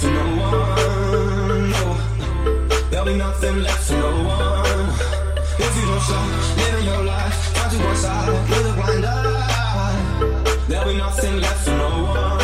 for no one. No, there'll be nothing left for no one. If you don't stop living your life, out to one side with a blind eye, there'll be nothing left for no one.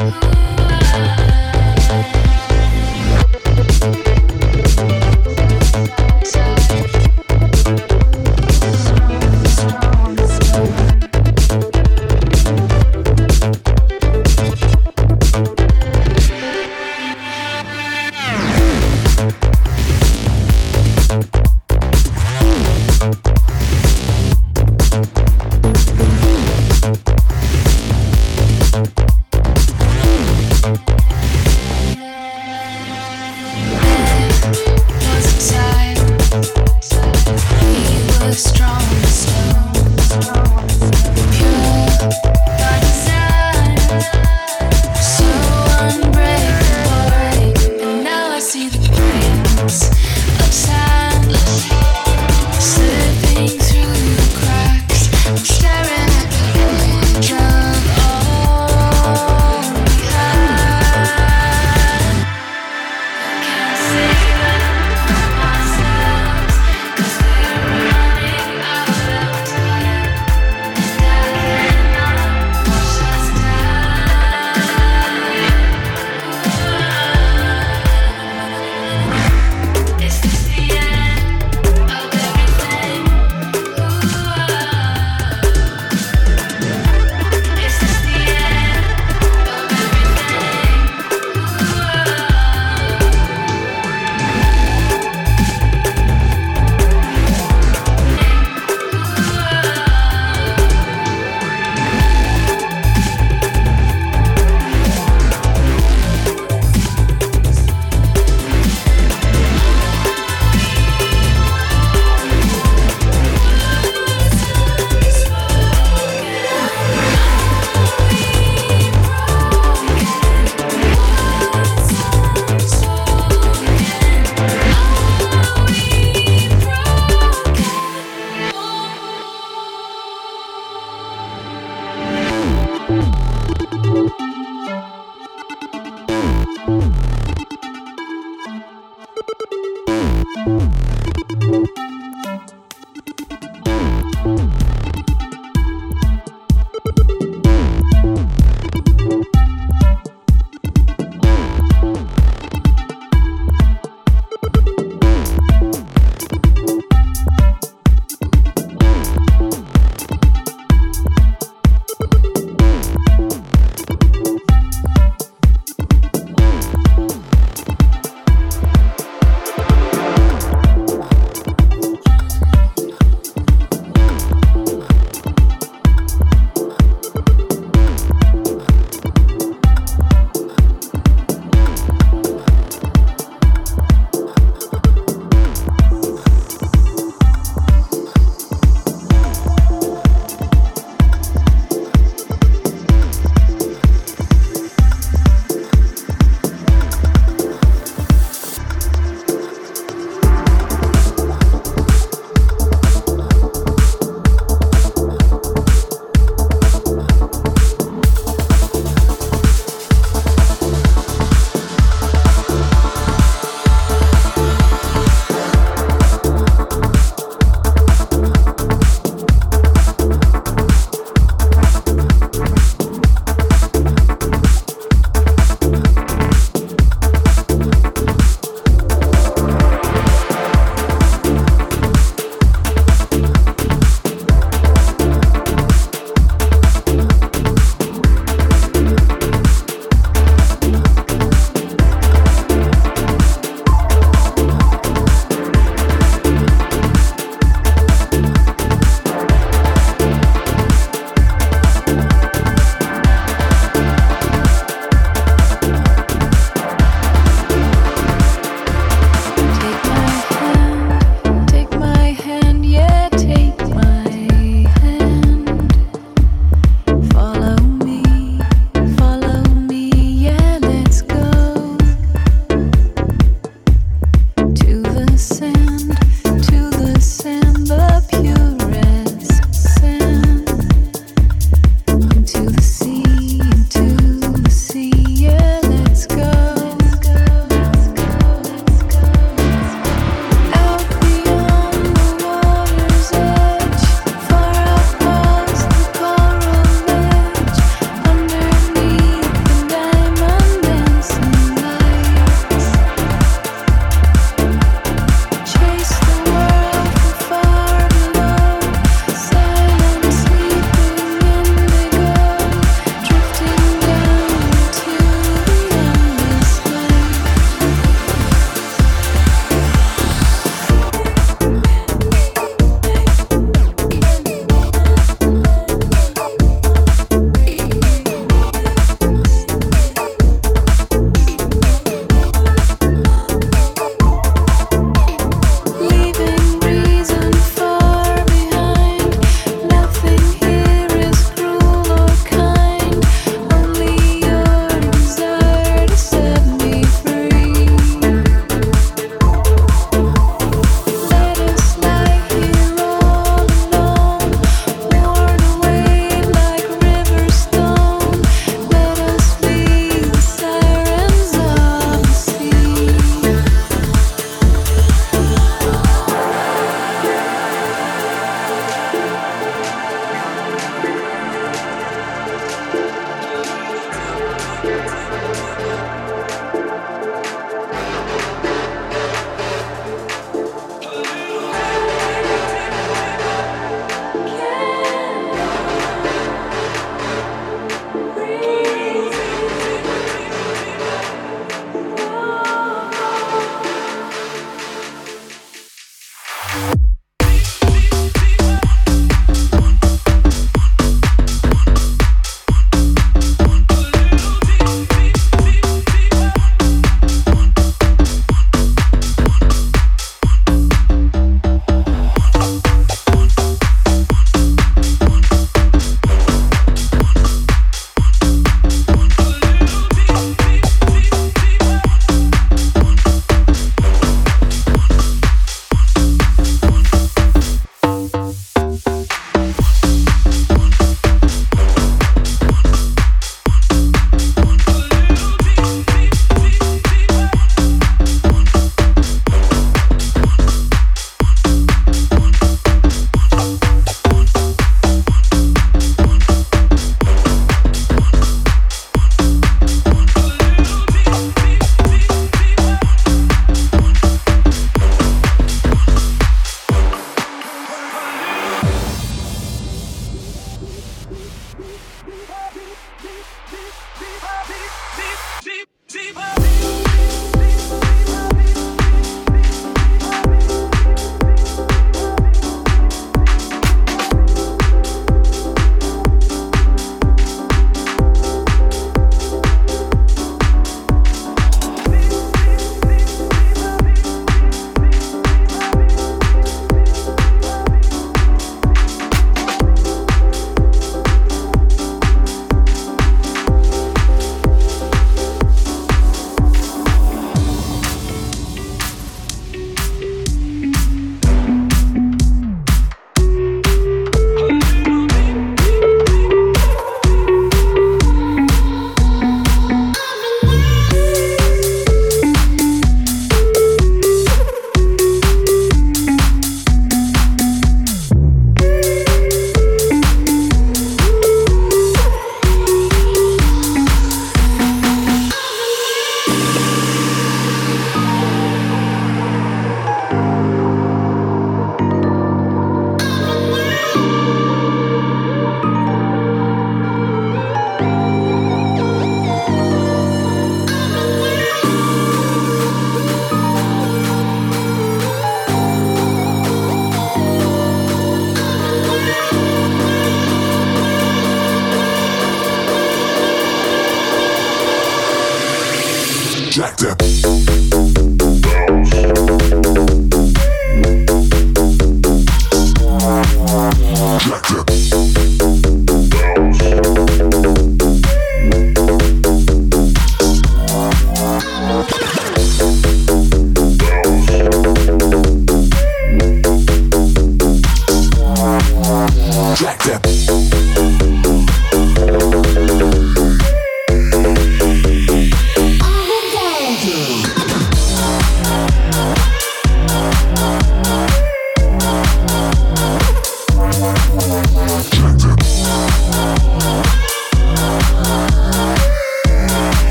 Ooh.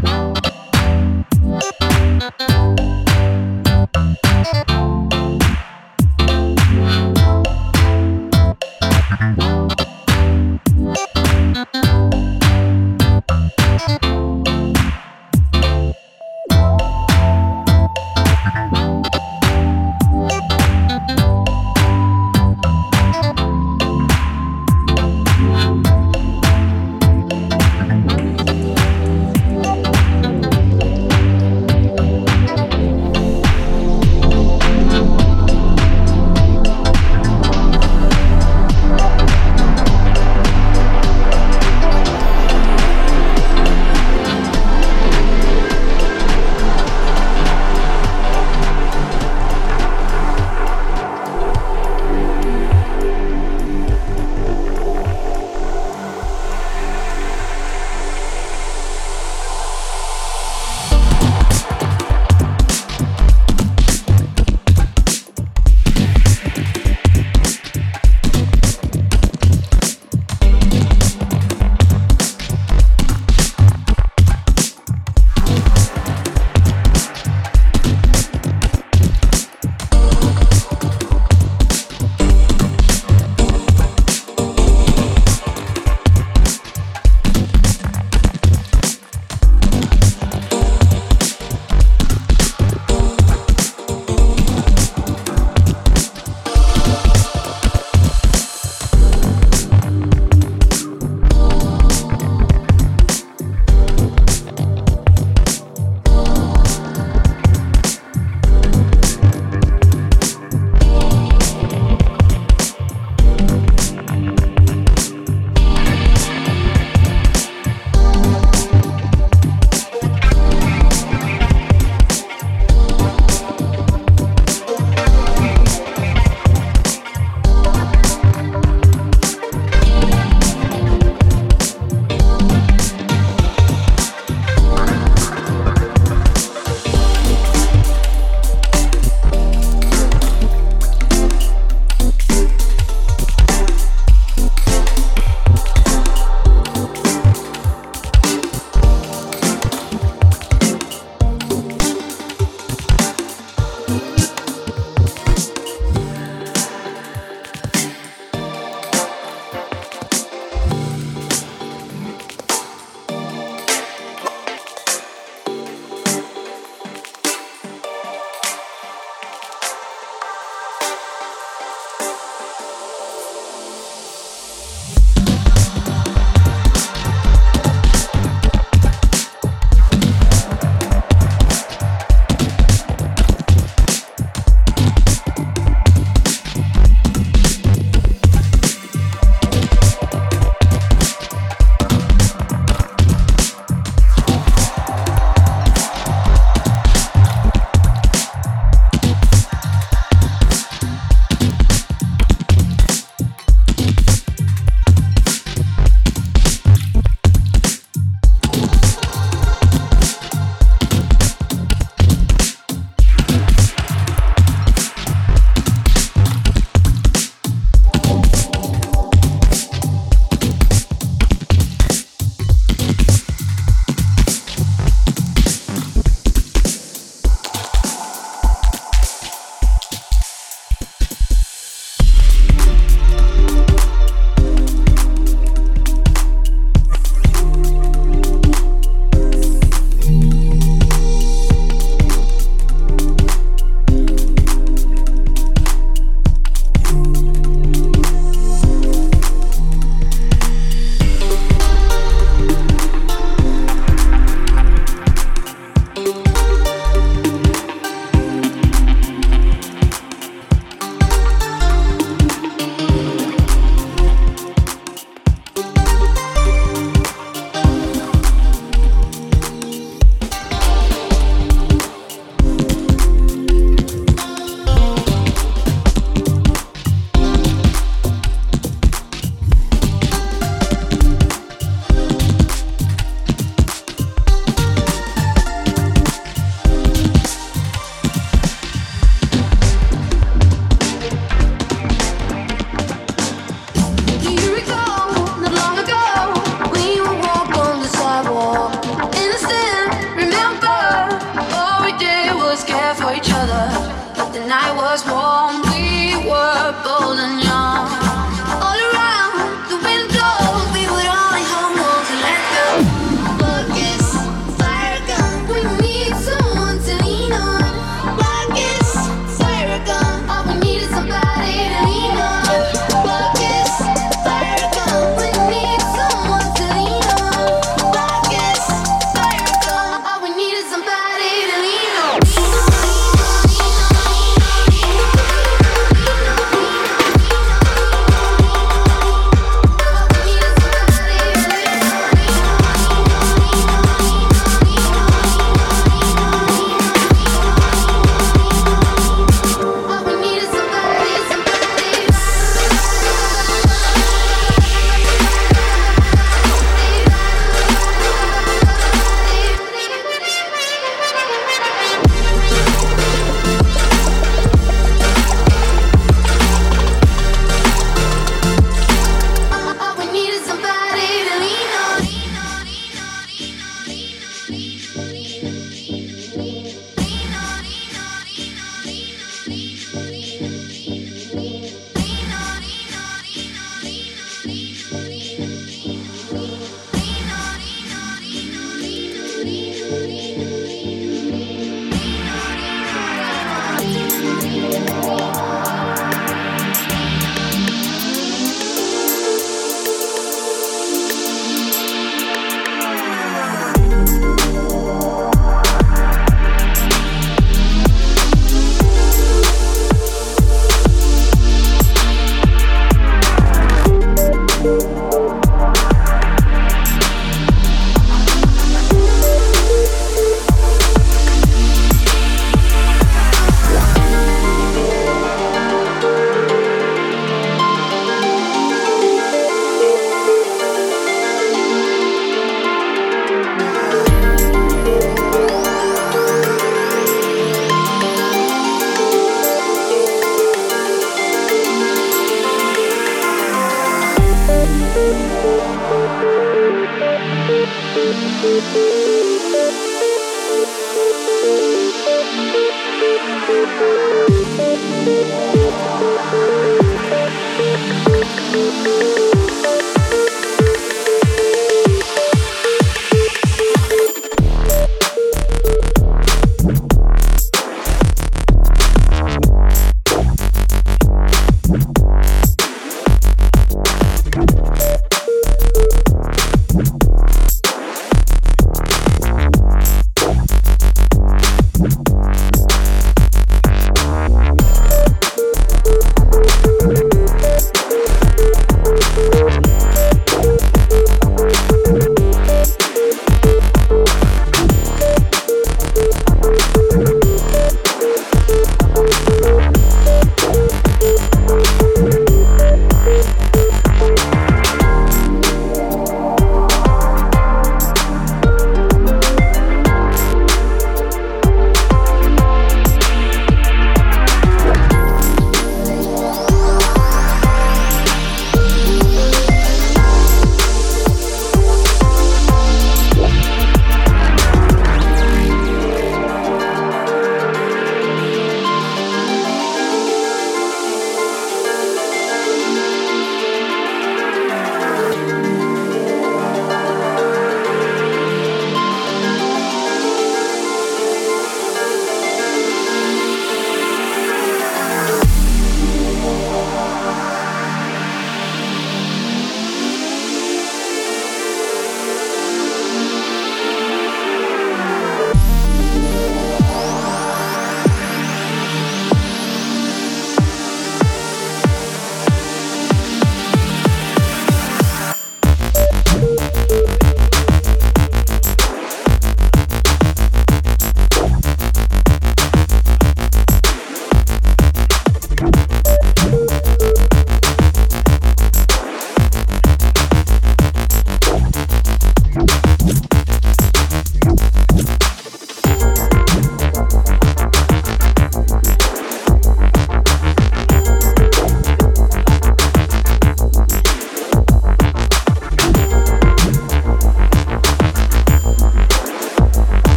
Bye.